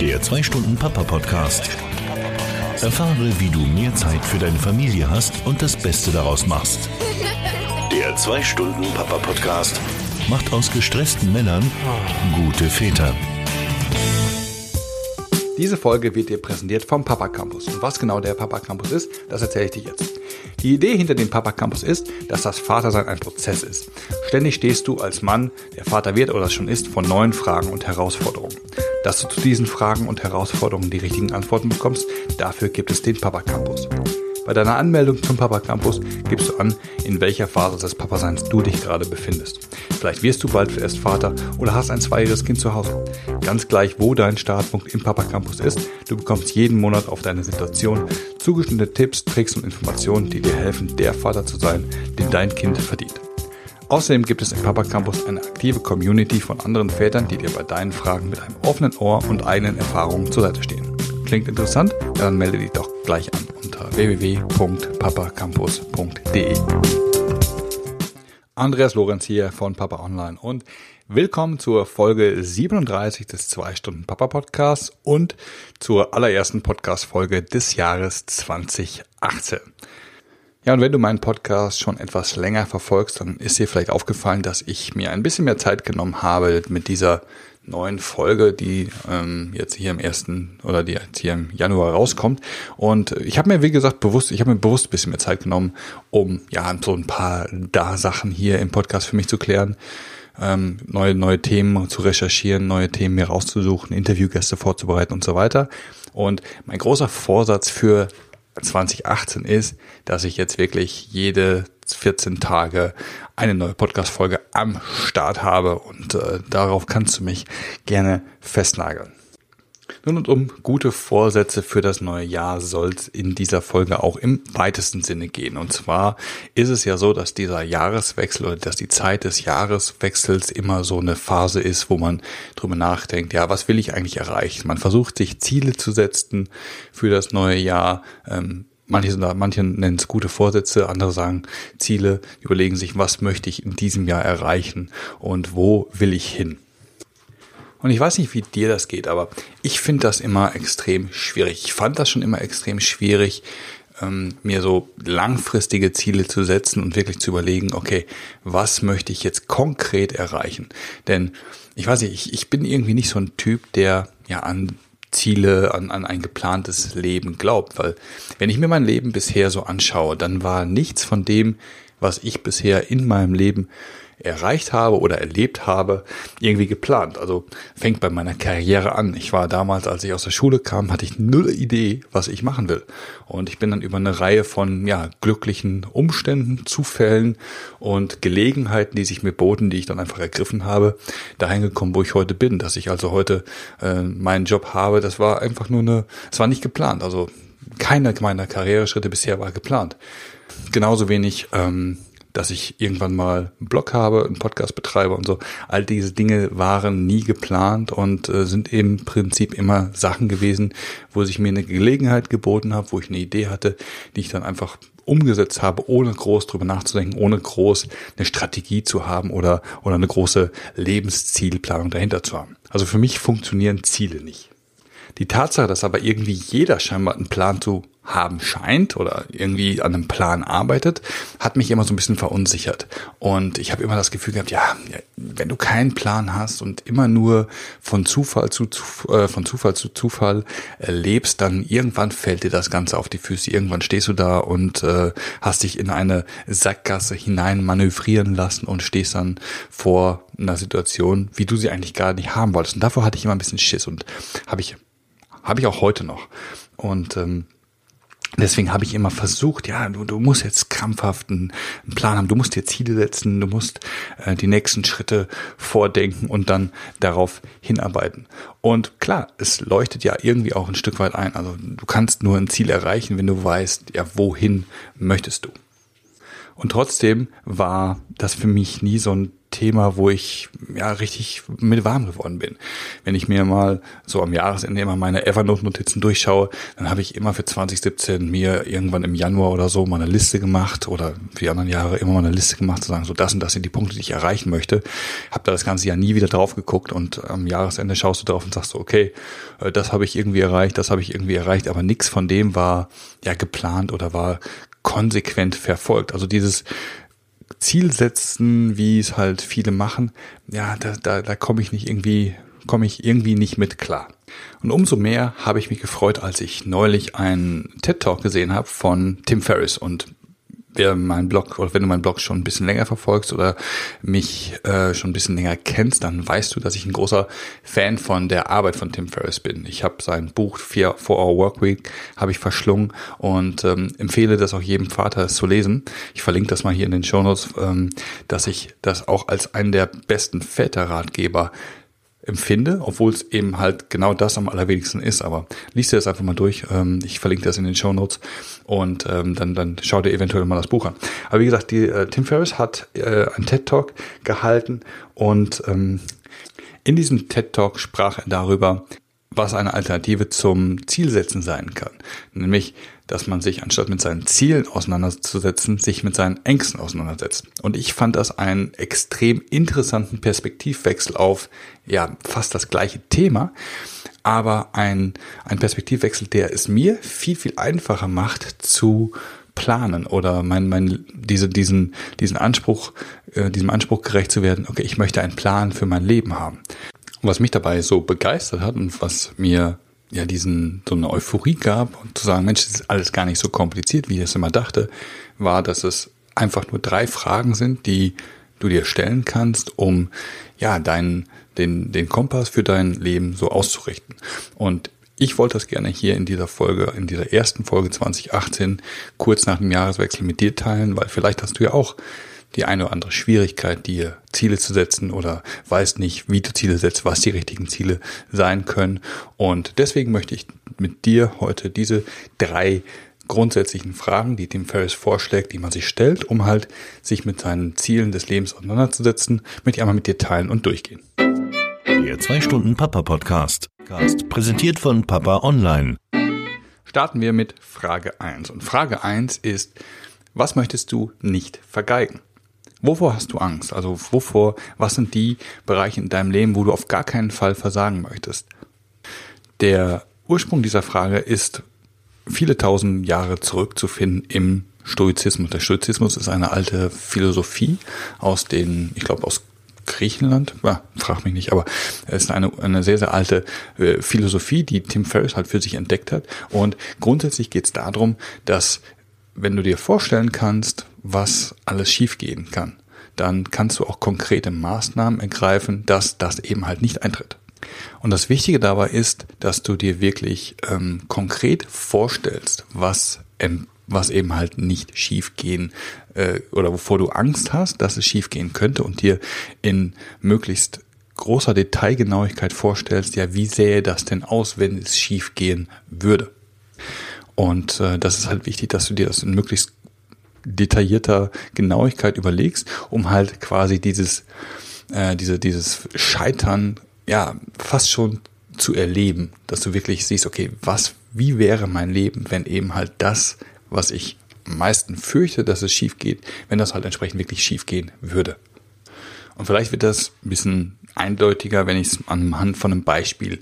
Der 2-Stunden-Papa-Podcast. Erfahre, wie du mehr Zeit für deine Familie hast und das Beste daraus machst. Der 2-Stunden-Papa-Podcast macht aus gestressten Männern gute Väter. Diese Folge wird dir präsentiert vom Papa Campus. Und was genau der Papa Campus ist, das erzähle ich dir jetzt. Die Idee hinter dem Papa Campus ist, dass das Vatersein ein Prozess ist. Ständig stehst du als Mann, der Vater wird oder schon ist, vor neuen Fragen und Herausforderungen. Dass du zu diesen Fragen und Herausforderungen die richtigen Antworten bekommst, dafür gibt es den Papa Campus. Bei deiner Anmeldung zum Papa Campus gibst du an, in welcher Phase des Papaseins du dich gerade befindest. Vielleicht wirst du bald erst Vater oder hast ein zweijähriges Kind zu Hause. Ganz gleich, wo dein Startpunkt im Papa Campus ist, du bekommst jeden Monat auf deine Situation zugeschnittene Tipps, Tricks und Informationen, die dir helfen, der Vater zu sein, den dein Kind verdient. Außerdem gibt es im Papa Campus eine aktive Community von anderen Vätern, die dir bei deinen Fragen mit einem offenen Ohr und eigenen Erfahrungen zur Seite stehen. Klingt interessant? Ja, dann melde dich doch gleich an unter www.papacampus.de. Andreas Lorenz hier von Papa Online und willkommen zur Folge 37 des 2 Stunden Papa Podcasts und zur allerersten Podcast Folge des Jahres 2018. Ja, und wenn du meinen Podcast schon etwas länger verfolgst, dann ist dir vielleicht aufgefallen, dass ich mir ein bisschen mehr Zeit genommen habe mit dieser neuen Folge, die ähm, jetzt hier im ersten oder die jetzt hier im Januar rauskommt. Und ich habe mir, wie gesagt, bewusst, ich habe mir bewusst ein bisschen mehr Zeit genommen, um ja so ein paar da Sachen hier im Podcast für mich zu klären, ähm, neue, neue Themen zu recherchieren, neue Themen mir rauszusuchen, Interviewgäste vorzubereiten und so weiter. Und mein großer Vorsatz für 2018 ist, dass ich jetzt wirklich jede 14 Tage eine neue Podcast-Folge am Start habe und äh, darauf kannst du mich gerne festnageln. Nun und um gute Vorsätze für das neue Jahr soll es in dieser Folge auch im weitesten Sinne gehen. Und zwar ist es ja so, dass dieser Jahreswechsel oder dass die Zeit des Jahreswechsels immer so eine Phase ist, wo man drüber nachdenkt, ja, was will ich eigentlich erreichen? Man versucht sich Ziele zu setzen für das neue Jahr. Ähm, Manche, manche nennen es gute Vorsätze, andere sagen Ziele, überlegen sich, was möchte ich in diesem Jahr erreichen und wo will ich hin. Und ich weiß nicht, wie dir das geht, aber ich finde das immer extrem schwierig. Ich fand das schon immer extrem schwierig, ähm, mir so langfristige Ziele zu setzen und wirklich zu überlegen, okay, was möchte ich jetzt konkret erreichen? Denn ich weiß nicht, ich, ich bin irgendwie nicht so ein Typ, der ja an Ziele, an, an ein geplantes Leben glaubt. Weil wenn ich mir mein Leben bisher so anschaue, dann war nichts von dem, was ich bisher in meinem Leben erreicht habe oder erlebt habe, irgendwie geplant. Also fängt bei meiner Karriere an. Ich war damals, als ich aus der Schule kam, hatte ich null Idee, was ich machen will. Und ich bin dann über eine Reihe von ja, glücklichen Umständen, Zufällen und Gelegenheiten, die sich mir boten, die ich dann einfach ergriffen habe, dahin gekommen, wo ich heute bin. Dass ich also heute äh, meinen Job habe, das war einfach nur eine, es war nicht geplant. Also keiner meiner Karriereschritte bisher war geplant. Genauso wenig ähm, dass ich irgendwann mal einen Blog habe, einen Podcast betreibe und so. All diese Dinge waren nie geplant und äh, sind im Prinzip immer Sachen gewesen, wo sich mir eine Gelegenheit geboten hat, wo ich eine Idee hatte, die ich dann einfach umgesetzt habe, ohne groß drüber nachzudenken, ohne groß eine Strategie zu haben oder, oder eine große Lebenszielplanung dahinter zu haben. Also für mich funktionieren Ziele nicht. Die Tatsache, dass aber irgendwie jeder scheinbar einen Plan zu haben scheint oder irgendwie an einem Plan arbeitet, hat mich immer so ein bisschen verunsichert. Und ich habe immer das Gefühl gehabt, ja, wenn du keinen Plan hast und immer nur von Zufall zu, äh, von Zufall zu Zufall äh, lebst, dann irgendwann fällt dir das Ganze auf die Füße. Irgendwann stehst du da und äh, hast dich in eine Sackgasse hinein manövrieren lassen und stehst dann vor einer Situation, wie du sie eigentlich gar nicht haben wolltest. Und davor hatte ich immer ein bisschen Schiss und habe ich habe ich auch heute noch. Und ähm, Deswegen habe ich immer versucht, ja, du, du musst jetzt krampfhaft einen, Plan haben, du musst dir Ziele setzen, du musst äh, die nächsten Schritte vordenken und dann darauf hinarbeiten. Und klar, es leuchtet ja irgendwie auch ein Stück weit ein. Also du kannst nur ein Ziel erreichen, wenn du weißt, ja, wohin möchtest du. Und trotzdem war das für mich nie so ein Thema, wo ich ja richtig mit warm geworden bin. Wenn ich mir mal so am Jahresende immer meine Evernote-Notizen durchschaue, dann habe ich immer für 2017 mir irgendwann im Januar oder so mal eine Liste gemacht oder für die anderen Jahre immer mal eine Liste gemacht, zu sagen, so das und das sind die Punkte, die ich erreichen möchte. Habe da das ganze Jahr nie wieder drauf geguckt und am Jahresende schaust du drauf und sagst so, okay, äh, das habe ich irgendwie erreicht, das habe ich irgendwie erreicht, aber nichts von dem war ja geplant oder war konsequent verfolgt. Also dieses Ziel setzen, wie es halt viele machen, ja, da, da, da komme ich nicht irgendwie, komme ich irgendwie nicht mit klar. Und umso mehr habe ich mich gefreut, als ich neulich einen TED Talk gesehen habe von Tim Ferriss. Und wer meinen Blog oder wenn du meinen Blog schon ein bisschen länger verfolgst oder mich äh, schon ein bisschen länger kennst, dann weißt du, dass ich ein großer Fan von der Arbeit von Tim Ferriss bin. Ich habe sein Buch 4 Hour Work Week habe ich verschlungen und ähm, empfehle das auch jedem Vater zu lesen. Ich verlinke das mal hier in den Show Notes, ähm, dass ich das auch als einen der besten Väterratgeber empfinde, obwohl es eben halt genau das am allerwenigsten ist. Aber liest dir das einfach mal durch. Ähm, ich verlinke das in den Show Notes und ähm, dann, dann schau dir eventuell mal das Buch an. Aber wie gesagt, die, äh, Tim Ferriss hat äh, einen TED Talk gehalten und ähm, in diesem TED Talk sprach er darüber, was eine Alternative zum Zielsetzen sein kann. Nämlich, dass man sich anstatt mit seinen Zielen auseinanderzusetzen, sich mit seinen Ängsten auseinandersetzt. Und ich fand das einen extrem interessanten Perspektivwechsel auf, ja, fast das gleiche Thema, aber ein, ein Perspektivwechsel, der es mir viel, viel einfacher macht zu planen oder mein, mein, diese, diesen, diesen Anspruch, äh, diesem Anspruch gerecht zu werden, okay, ich möchte einen Plan für mein Leben haben. Und was mich dabei so begeistert hat und was mir ja diesen so eine Euphorie gab und zu sagen, Mensch, das ist alles gar nicht so kompliziert, wie ich es immer dachte, war, dass es einfach nur drei Fragen sind, die du dir stellen kannst, um ja deinen den den Kompass für dein Leben so auszurichten. Und ich wollte das gerne hier in dieser Folge, in dieser ersten Folge 2018, kurz nach dem Jahreswechsel mit dir teilen, weil vielleicht hast du ja auch die eine oder andere Schwierigkeit, dir Ziele zu setzen oder weißt nicht, wie du Ziele setzt, was die richtigen Ziele sein können. Und deswegen möchte ich mit dir heute diese drei grundsätzlichen Fragen, die Tim Ferriss vorschlägt, die man sich stellt, um halt sich mit seinen Zielen des Lebens auseinanderzusetzen, möchte ich einmal mit dir teilen und durchgehen. Der 2 Stunden Papa Podcast, präsentiert von Papa Online. Starten wir mit Frage 1. Und Frage 1 ist, was möchtest du nicht vergeigen? Wovor hast du Angst? Also wovor, was sind die Bereiche in deinem Leben, wo du auf gar keinen Fall versagen möchtest? Der Ursprung dieser Frage ist viele tausend Jahre zurückzufinden im Stoizismus. Der Stoizismus ist eine alte Philosophie aus den, ich glaube, aus Griechenland, ja, frag mich nicht, aber es ist eine, eine sehr, sehr alte äh, Philosophie, die Tim Ferriss halt für sich entdeckt hat. Und grundsätzlich geht es darum, dass wenn du dir vorstellen kannst, was alles schiefgehen kann, dann kannst du auch konkrete Maßnahmen ergreifen, dass das eben halt nicht eintritt. Und das Wichtige dabei ist, dass du dir wirklich ähm, konkret vorstellst, was, ähm, was eben halt nicht schiefgehen äh, oder wovor du Angst hast, dass es schiefgehen könnte und dir in möglichst großer Detailgenauigkeit vorstellst, ja, wie sähe das denn aus, wenn es schiefgehen würde? Und äh, das ist halt wichtig, dass du dir das in möglichst detaillierter Genauigkeit überlegst, um halt quasi dieses, äh, diese, dieses Scheitern ja fast schon zu erleben, dass du wirklich siehst, okay, was, wie wäre mein Leben, wenn eben halt das, was ich am meisten fürchte, dass es schief geht, wenn das halt entsprechend wirklich schief gehen würde. Und vielleicht wird das ein bisschen eindeutiger, wenn ich es anhand von einem Beispiel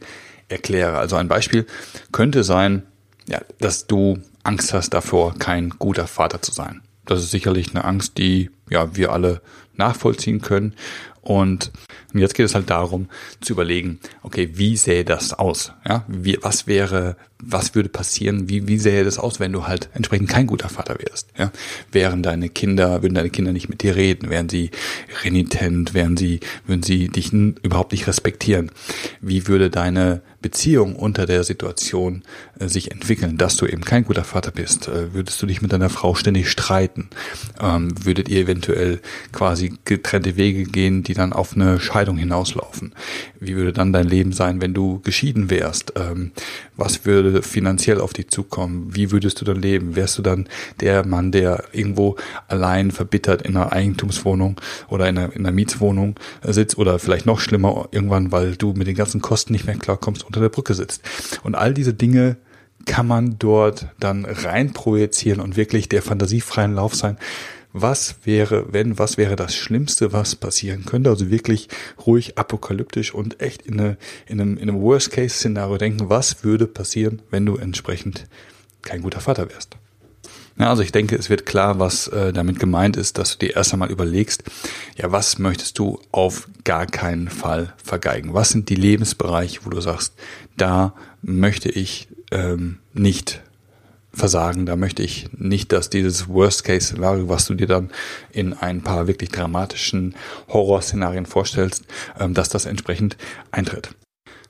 erkläre. Also ein Beispiel könnte sein, ja, dass du Angst hast davor, kein guter Vater zu sein. Das ist sicherlich eine Angst, die ja wir alle nachvollziehen können. Und jetzt geht es halt darum zu überlegen, okay, wie sähe das aus? Ja, wie, was wäre, was würde passieren? Wie, wie sähe das aus, wenn du halt entsprechend kein guter Vater wärst? Ja, wären deine Kinder, würden deine Kinder nicht mit dir reden? Wären sie renitent? Wären sie, würden sie dich überhaupt nicht respektieren? Wie würde deine Beziehung unter der Situation äh, sich entwickeln, dass du eben kein guter Vater bist? Äh, würdest du dich mit deiner Frau ständig streiten? Ähm, würdet ihr eventuell quasi getrennte Wege gehen, die dann auf eine Scheidung hinauslaufen? Wie würde dann dein Leben sein, wenn du geschieden wärst? Ähm, was würde finanziell auf dich zukommen? Wie würdest du dann leben? Wärst du dann der Mann, der irgendwo allein verbittert in einer Eigentumswohnung oder in einer, in einer Mietswohnung äh, sitzt oder vielleicht noch schlimmer irgendwann, weil du mit den ganzen Kosten nicht mehr klarkommst, unter der Brücke sitzt? Und all diese Dinge kann man dort dann rein projizieren und wirklich der fantasiefreien Lauf sein was wäre, wenn, was wäre das Schlimmste, was passieren könnte. Also wirklich ruhig apokalyptisch und echt in, eine, in einem, in einem Worst-Case-Szenario denken, was würde passieren, wenn du entsprechend kein guter Vater wärst. Ja, also ich denke, es wird klar, was äh, damit gemeint ist, dass du dir erst einmal überlegst, ja, was möchtest du auf gar keinen Fall vergeigen? Was sind die Lebensbereiche, wo du sagst, da möchte ich ähm, nicht versagen. Da möchte ich nicht, dass dieses Worst-Case-Szenario, was du dir dann in ein paar wirklich dramatischen Horrorszenarien vorstellst, ähm, dass das entsprechend eintritt.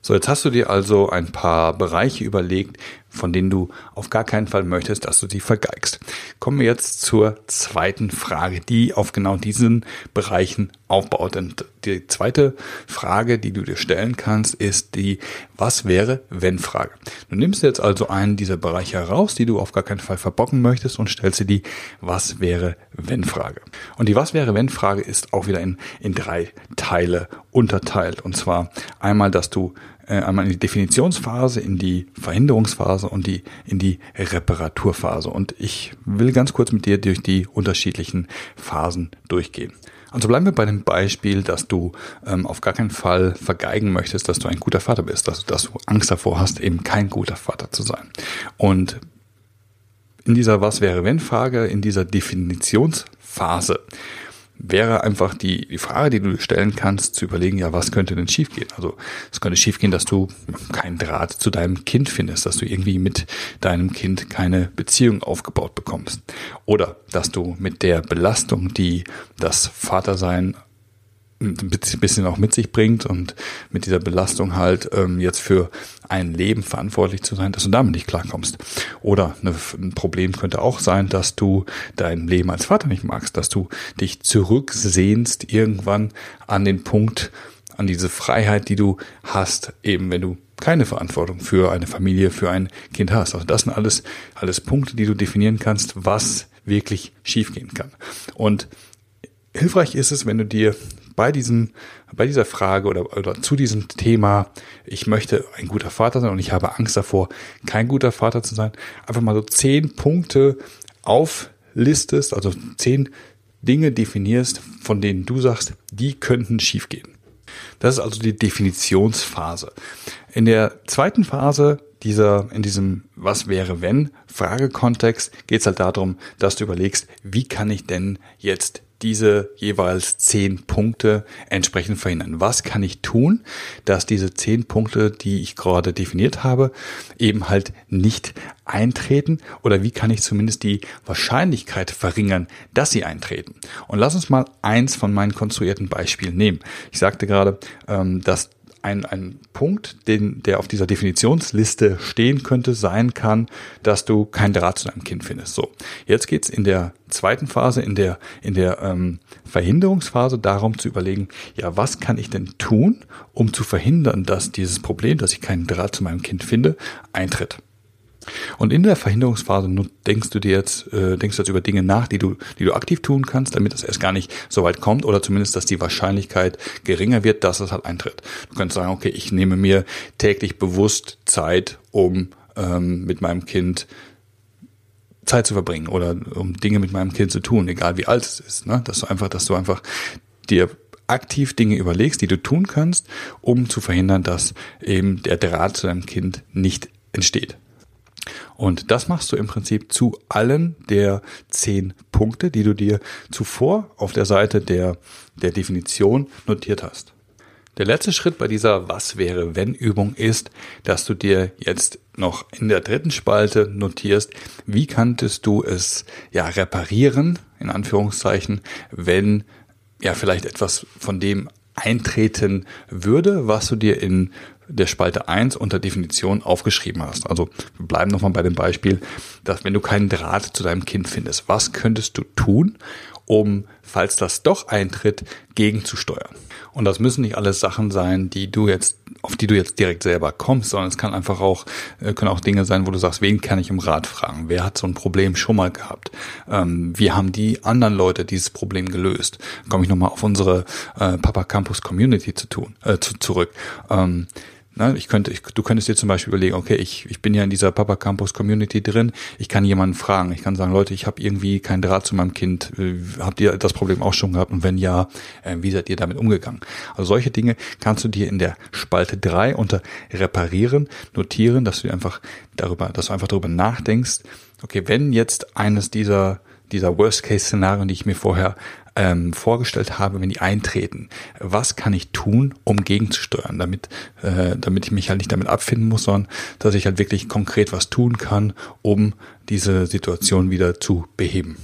So, jetzt hast du dir also ein paar Bereiche überlegt, von denen du auf gar keinen Fall möchtest, dass du sie vergeigst. Kommen wir jetzt zur zweiten Frage, die auf genau diesen Bereichen aufbaut. Und die zweite Frage, die du dir stellen kannst, ist die Was wäre, wenn Frage. Du nimmst jetzt also einen dieser Bereiche heraus, die du auf gar keinen Fall verbocken möchtest und stellst dir die Was wäre, wenn Frage. Und die Was wäre, wenn Frage ist auch wieder in, in drei Teile unterteilt. Und zwar einmal, dass du äh, einmal in die Definitionsphase, in die Verhinderungsphase und die in die Reparaturphase. Und ich will ganz kurz mit dir durch die unterschiedlichen Phasen durchgehen. Also bleiben wir bei dem Beispiel, dass du ähm, auf gar keinen Fall vergeigen möchtest, dass du ein guter Vater bist, also dass du Angst davor hast, eben kein guter Vater zu sein. Und in dieser Was wäre wenn Frage, in dieser Definitionsphase wäre einfach die, die Frage, die du stellen kannst, zu überlegen, ja, was könnte denn schiefgehen? Also es könnte schiefgehen, dass du keinen Draht zu deinem Kind findest, dass du irgendwie mit deinem Kind keine Beziehung aufgebaut bekommst. Oder dass du mit der Belastung, die das Vatersein ein bisschen auch mit sich bringt und mit dieser Belastung halt ähm, jetzt für ein Leben verantwortlich zu sein, dass du damit nicht klarkommst. Oder eine, ein Problem könnte auch sein, dass du dein Leben als Vater nicht magst, dass du dich zurücksehnst irgendwann an den Punkt, an diese Freiheit, die du hast, eben wenn du keine Verantwortung für eine Familie, für ein Kind hast. Also das sind alles, alles Punkte, die du definieren kannst, was wirklich schiefgehen kann. Und hilfreich ist es, wenn du dir bei diesem, bei dieser Frage oder, oder zu diesem Thema, ich möchte ein guter Vater sein und ich habe Angst davor, kein guter Vater zu sein, einfach mal so zehn Punkte auflistest, also zehn Dinge definierst, von denen du sagst, die könnten schiefgehen. Das ist also die Definitionsphase. In der zweiten Phase dieser, in diesem Was wäre wenn Fragekontext geht es halt darum, dass du überlegst, wie kann ich denn jetzt diese jeweils zehn Punkte entsprechend verhindern. Was kann ich tun, dass diese zehn Punkte, die ich gerade definiert habe, eben halt nicht eintreten oder wie kann ich zumindest die Wahrscheinlichkeit verringern, dass sie eintreten? Und lass uns mal eins von meinen konstruierten Beispielen nehmen. Ich sagte gerade, ähm, dass ein, ein Punkt, den, der auf dieser Definitionsliste stehen könnte, sein kann, dass du kein Draht zu deinem Kind findest. So, jetzt geht's in der zweiten Phase, in der, in der ähm, Verhinderungsphase darum zu überlegen, ja, was kann ich denn tun, um zu verhindern, dass dieses Problem, dass ich keinen Draht zu meinem Kind finde, eintritt. Und in der Verhinderungsphase denkst du dir jetzt, äh, denkst du jetzt über Dinge nach, die du, die du aktiv tun kannst, damit es erst gar nicht so weit kommt oder zumindest, dass die Wahrscheinlichkeit geringer wird, dass es halt eintritt. Du kannst sagen, okay, ich nehme mir täglich bewusst Zeit, um ähm, mit meinem Kind Zeit zu verbringen oder um Dinge mit meinem Kind zu tun, egal wie alt es ist. Ne? Dass du einfach, dass du einfach dir aktiv Dinge überlegst, die du tun kannst, um zu verhindern, dass eben der Draht zu deinem Kind nicht entsteht. Und das machst du im Prinzip zu allen der zehn Punkte, die du dir zuvor auf der Seite der, der Definition notiert hast. Der letzte Schritt bei dieser Was wäre wenn Übung ist, dass du dir jetzt noch in der dritten Spalte notierst, wie kanntest du es ja reparieren, in Anführungszeichen, wenn ja vielleicht etwas von dem eintreten würde, was du dir in der Spalte 1 unter Definition aufgeschrieben hast. Also wir bleiben nochmal bei dem Beispiel, dass wenn du keinen Draht zu deinem Kind findest, was könntest du tun, um, falls das doch eintritt, gegenzusteuern? Und das müssen nicht alles Sachen sein, die du jetzt, auf die du jetzt direkt selber kommst, sondern es kann einfach auch, äh, können auch Dinge sein, wo du sagst, wen kann ich um Rat fragen? Wer hat so ein Problem schon mal gehabt? Ähm, wie haben die anderen Leute dieses Problem gelöst? Komme ich nochmal auf unsere äh, Papa Campus Community zu tun, äh, zu, zurück. Ähm, Ne, ich könnte, ich, du könntest dir zum Beispiel überlegen, okay, ich, ich bin ja in dieser Papa Campus Community drin, ich kann jemanden fragen, ich kann sagen, Leute, ich habe irgendwie keinen Draht zu meinem Kind, äh, habt ihr das Problem auch schon gehabt und wenn ja, äh, wie seid ihr damit umgegangen? Also solche Dinge kannst du dir in der Spalte drei unter Reparieren notieren, dass du einfach darüber, dass du einfach darüber nachdenkst, okay, wenn jetzt eines dieser dieser Worst-Case-Szenarien, die ich mir vorher ähm, vorgestellt habe, wenn die eintreten. Was kann ich tun, um gegenzusteuern, damit, äh, damit ich mich halt nicht damit abfinden muss, sondern dass ich halt wirklich konkret was tun kann, um diese Situation wieder zu beheben.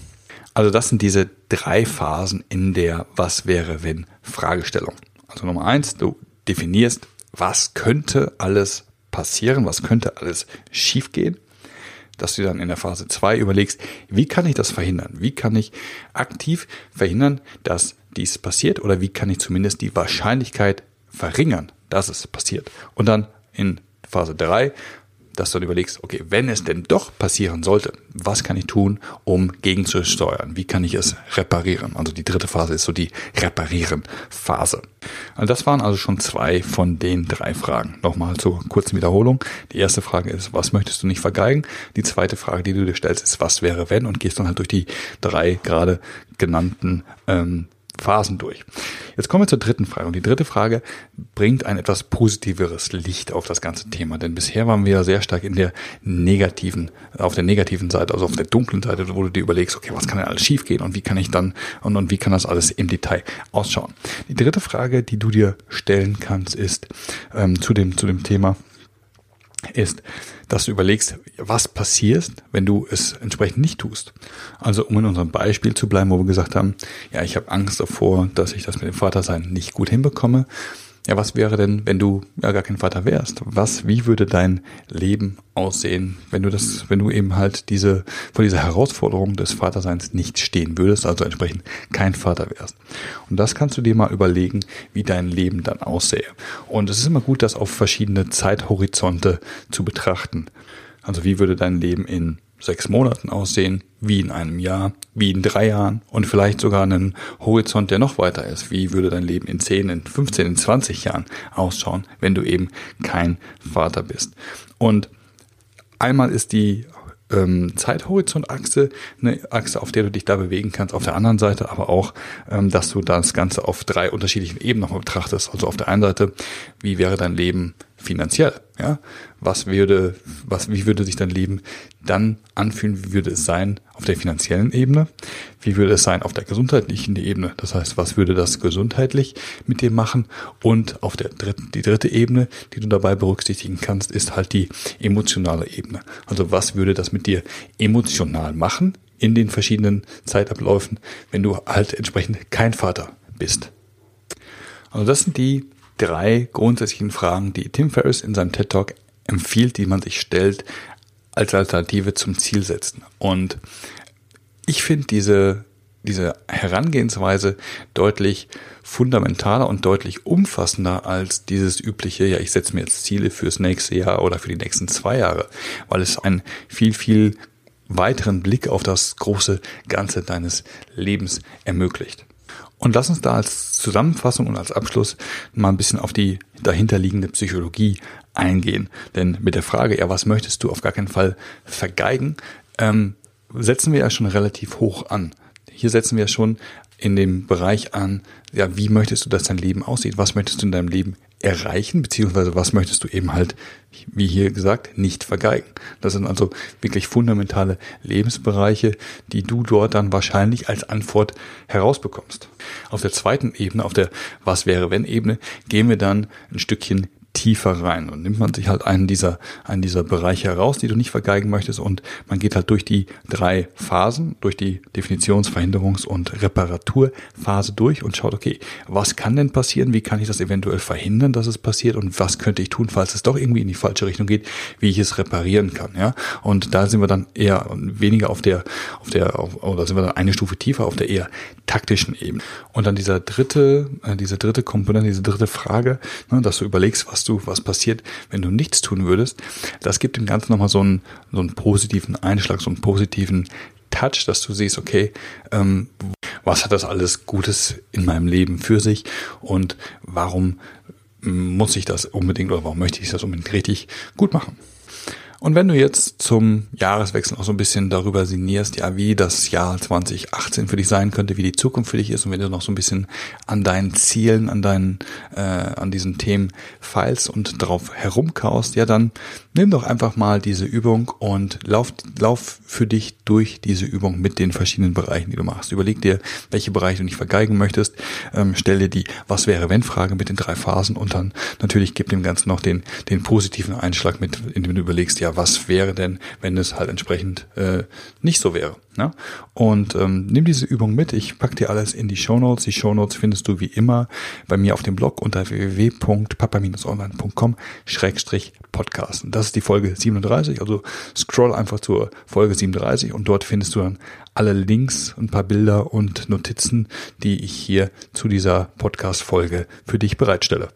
Also das sind diese drei Phasen in der Was wäre wenn Fragestellung. Also Nummer eins, du definierst, was könnte alles passieren, was könnte alles schiefgehen dass du dann in der Phase 2 überlegst, wie kann ich das verhindern? Wie kann ich aktiv verhindern, dass dies passiert oder wie kann ich zumindest die Wahrscheinlichkeit verringern, dass es passiert? Und dann in Phase 3 dass du dann überlegst, okay, wenn es denn doch passieren sollte, was kann ich tun, um gegenzusteuern? Wie kann ich es reparieren? Also die dritte Phase ist so die Reparieren-Phase. Also das waren also schon zwei von den drei Fragen. Nochmal zur kurzen Wiederholung. Die erste Frage ist, was möchtest du nicht vergeigen? Die zweite Frage, die du dir stellst, ist, was wäre wenn? Und gehst dann halt durch die drei gerade genannten ähm, Phasen durch. Jetzt kommen wir zur dritten Frage. Und die dritte Frage bringt ein etwas positiveres Licht auf das ganze Thema. Denn bisher waren wir ja sehr stark in der negativen, auf der negativen Seite, also auf der dunklen Seite, wo du dir überlegst, okay, was kann denn alles schiefgehen und wie kann ich dann und, und wie kann das alles im Detail ausschauen? Die dritte Frage, die du dir stellen kannst, ist ähm, zu dem, zu dem Thema, ist, dass du überlegst, was passiert, wenn du es entsprechend nicht tust. Also um in unserem Beispiel zu bleiben, wo wir gesagt haben, ja, ich habe Angst davor, dass ich das mit dem Vatersein nicht gut hinbekomme, ja, was wäre denn, wenn du ja gar kein Vater wärst? Was, wie würde dein Leben aussehen, wenn du das, wenn du eben halt diese, vor dieser Herausforderung des Vaterseins nicht stehen würdest, also entsprechend kein Vater wärst? Und das kannst du dir mal überlegen, wie dein Leben dann aussähe. Und es ist immer gut, das auf verschiedene Zeithorizonte zu betrachten. Also wie würde dein Leben in sechs Monaten aussehen, wie in einem Jahr, wie in drei Jahren und vielleicht sogar einen Horizont, der noch weiter ist. Wie würde dein Leben in 10, in 15, in 20 Jahren ausschauen, wenn du eben kein Vater bist? Und einmal ist die ähm, Zeithorizont-Achse, eine Achse, auf der du dich da bewegen kannst. Auf der anderen Seite aber auch, ähm, dass du das Ganze auf drei unterschiedlichen Ebenen nochmal betrachtest. Also auf der einen Seite, wie wäre dein Leben finanziell? Ja, was würde, was, wie würde sich dein Leben dann anfühlen? Wie würde es sein auf der finanziellen Ebene? Wie würde es sein auf der gesundheitlichen Ebene? Das heißt, was würde das gesundheitlich mit dir machen? Und auf der dritten, die dritte Ebene, die du dabei berücksichtigen kannst, ist halt die emotionale Ebene. Also was würde das mit dir emotional machen in den verschiedenen Zeitabläufen, wenn du halt entsprechend kein Vater bist? Also das sind die drei grundsätzlichen Fragen, die Tim Ferriss in seinem TED Talk empfiehlt, die man sich stellt als Alternative zum Zielsetzen. Und ich finde diese, diese Herangehensweise deutlich fundamentaler und deutlich umfassender als dieses übliche, ja, ich setze mir jetzt Ziele fürs nächste Jahr oder für die nächsten zwei Jahre, weil es einen viel, viel weiteren Blick auf das große Ganze deines Lebens ermöglicht. Und lass uns da als Zusammenfassung und als Abschluss mal ein bisschen auf die dahinterliegende Psychologie eingehen. Denn mit der Frage, ja, was möchtest du auf gar keinen Fall vergeigen, ähm, setzen wir ja schon relativ hoch an. Hier setzen wir schon in dem Bereich an, ja, wie möchtest du, dass dein Leben aussieht? Was möchtest du in deinem Leben erreichen? Beziehungsweise was möchtest du eben halt, wie hier gesagt, nicht vergeigen? Das sind also wirklich fundamentale Lebensbereiche, die du dort dann wahrscheinlich als Antwort herausbekommst. Auf der zweiten Ebene, auf der Was wäre wenn Ebene, gehen wir dann ein Stückchen tiefer rein und nimmt man sich halt einen dieser, einen dieser Bereiche heraus, die du nicht vergeigen möchtest und man geht halt durch die drei Phasen, durch die Definitions-, Verhinderungs- und Reparaturphase durch und schaut, okay, was kann denn passieren? Wie kann ich das eventuell verhindern, dass es passiert? Und was könnte ich tun, falls es doch irgendwie in die falsche Richtung geht, wie ich es reparieren kann, ja? Und da sind wir dann eher weniger auf der, auf der, auf, oder sind wir dann eine Stufe tiefer auf der eher taktischen Ebene. Und dann dieser dritte, äh, diese dritte Komponente, diese dritte Frage, ne, dass du überlegst, was du, was passiert, wenn du nichts tun würdest, das gibt dem Ganzen nochmal so einen, so einen positiven Einschlag, so einen positiven Touch, dass du siehst, okay, ähm, was hat das alles Gutes in meinem Leben für sich und warum muss ich das unbedingt oder warum möchte ich das unbedingt richtig gut machen? Und wenn du jetzt zum Jahreswechsel auch so ein bisschen darüber sinnierst, ja, wie das Jahr 2018 für dich sein könnte, wie die Zukunft für dich ist und wenn du noch so ein bisschen an deinen Zielen, an deinen, äh, an diesen Themen feilst und darauf herumkaust, ja, dann nimm doch einfach mal diese Übung und lauf, lauf für dich durch diese Übung mit den verschiedenen Bereichen, die du machst. Überleg dir, welche Bereiche du nicht vergeigen möchtest, ähm, stell dir die Was wäre wenn Frage mit den drei Phasen und dann natürlich gib dem Ganzen noch den, den positiven Einschlag mit, indem du überlegst, ja, was wäre denn, wenn es halt entsprechend äh, nicht so wäre. Ne? Und ähm, nimm diese Übung mit. Ich pack dir alles in die Show Notes. Die Show Notes findest du wie immer bei mir auf dem Blog unter www.papa-online.com-podcast. Das ist die Folge 37. Also scroll einfach zur Folge 37 und dort findest du dann alle Links, ein paar Bilder und Notizen, die ich hier zu dieser Podcast-Folge für dich bereitstelle.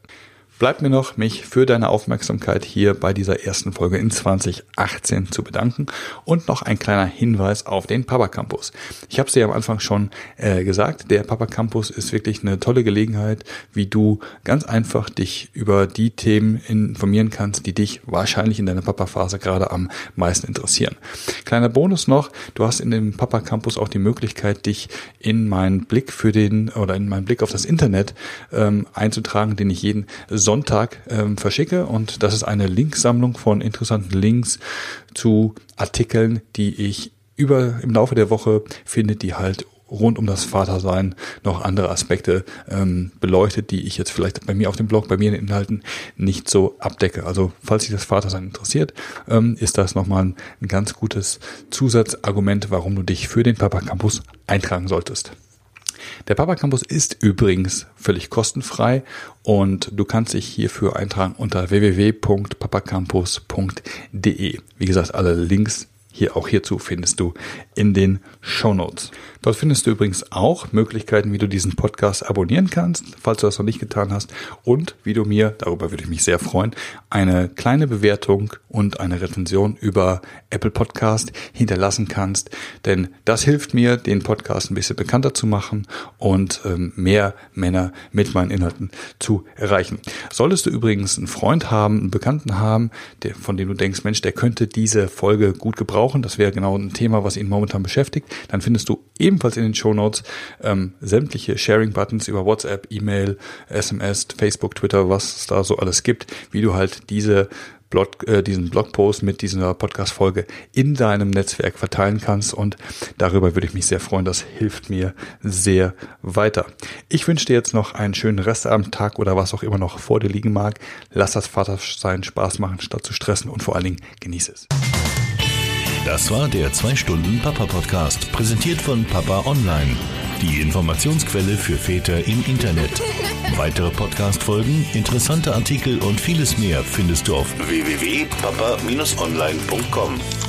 Bleibt mir noch, mich für deine Aufmerksamkeit hier bei dieser ersten Folge in 2018 zu bedanken und noch ein kleiner Hinweis auf den Papa Campus. Ich habe es dir am Anfang schon äh, gesagt, der Papa Campus ist wirklich eine tolle Gelegenheit, wie du ganz einfach dich über die Themen informieren kannst, die dich wahrscheinlich in deiner Papa-Phase gerade am meisten interessieren. Kleiner Bonus noch, du hast in dem Papa Campus auch die Möglichkeit, dich in meinen Blick für den oder in meinen Blick auf das Internet ähm, einzutragen, den ich jeden ähm, verschicke. Und das ist eine Linksammlung von interessanten Links zu Artikeln, die ich über im Laufe der Woche finde, die halt rund um das Vatersein noch andere Aspekte ähm, beleuchtet, die ich jetzt vielleicht bei mir auf dem Blog, bei mir in den Inhalten nicht so abdecke. Also falls sich das Vatersein interessiert, ähm, ist das nochmal ein, ein ganz gutes Zusatzargument, warum du dich für den Papa Campus eintragen solltest. Der Papa Campus ist übrigens völlig kostenfrei und du kannst dich hierfür eintragen unter www.papacampus.de. Wie gesagt, alle Links hier auch hierzu findest du in den Show Notes. Dort findest du übrigens auch Möglichkeiten, wie du diesen Podcast abonnieren kannst, falls du das noch nicht getan hast, und wie du mir, darüber würde ich mich sehr freuen, eine kleine Bewertung und eine Rezension über Apple Podcast hinterlassen kannst. Denn das hilft mir, den Podcast ein bisschen bekannter zu machen und ähm, mehr Männer mit meinen Inhalten zu erreichen. Solltest du übrigens einen Freund haben, einen Bekannten haben, der, von dem du denkst, Mensch, der könnte diese Folge gut gebrauchen, das wäre genau ein Thema, was ihn momentan beschäftigt, dann findest du ebenfalls in den Show Notes ähm, sämtliche Sharing-Buttons über WhatsApp, E-Mail, SMS, Facebook, Twitter, was es da so alles gibt, wie du halt diese Blog, äh, diesen Blogpost mit dieser Podcast-Folge in deinem Netzwerk verteilen kannst. Und darüber würde ich mich sehr freuen. Das hilft mir sehr weiter. Ich wünsche dir jetzt noch einen schönen Restabend, Tag oder was auch immer noch vor dir liegen mag. Lass das Vatersein Spaß machen, statt zu stressen und vor allen Dingen genieße es. Das war der 2-Stunden-Papa-Podcast, präsentiert von Papa Online. Die Informationsquelle für Väter im Internet. Weitere Podcast-Folgen, interessante Artikel und vieles mehr findest du auf www.papa-online.com.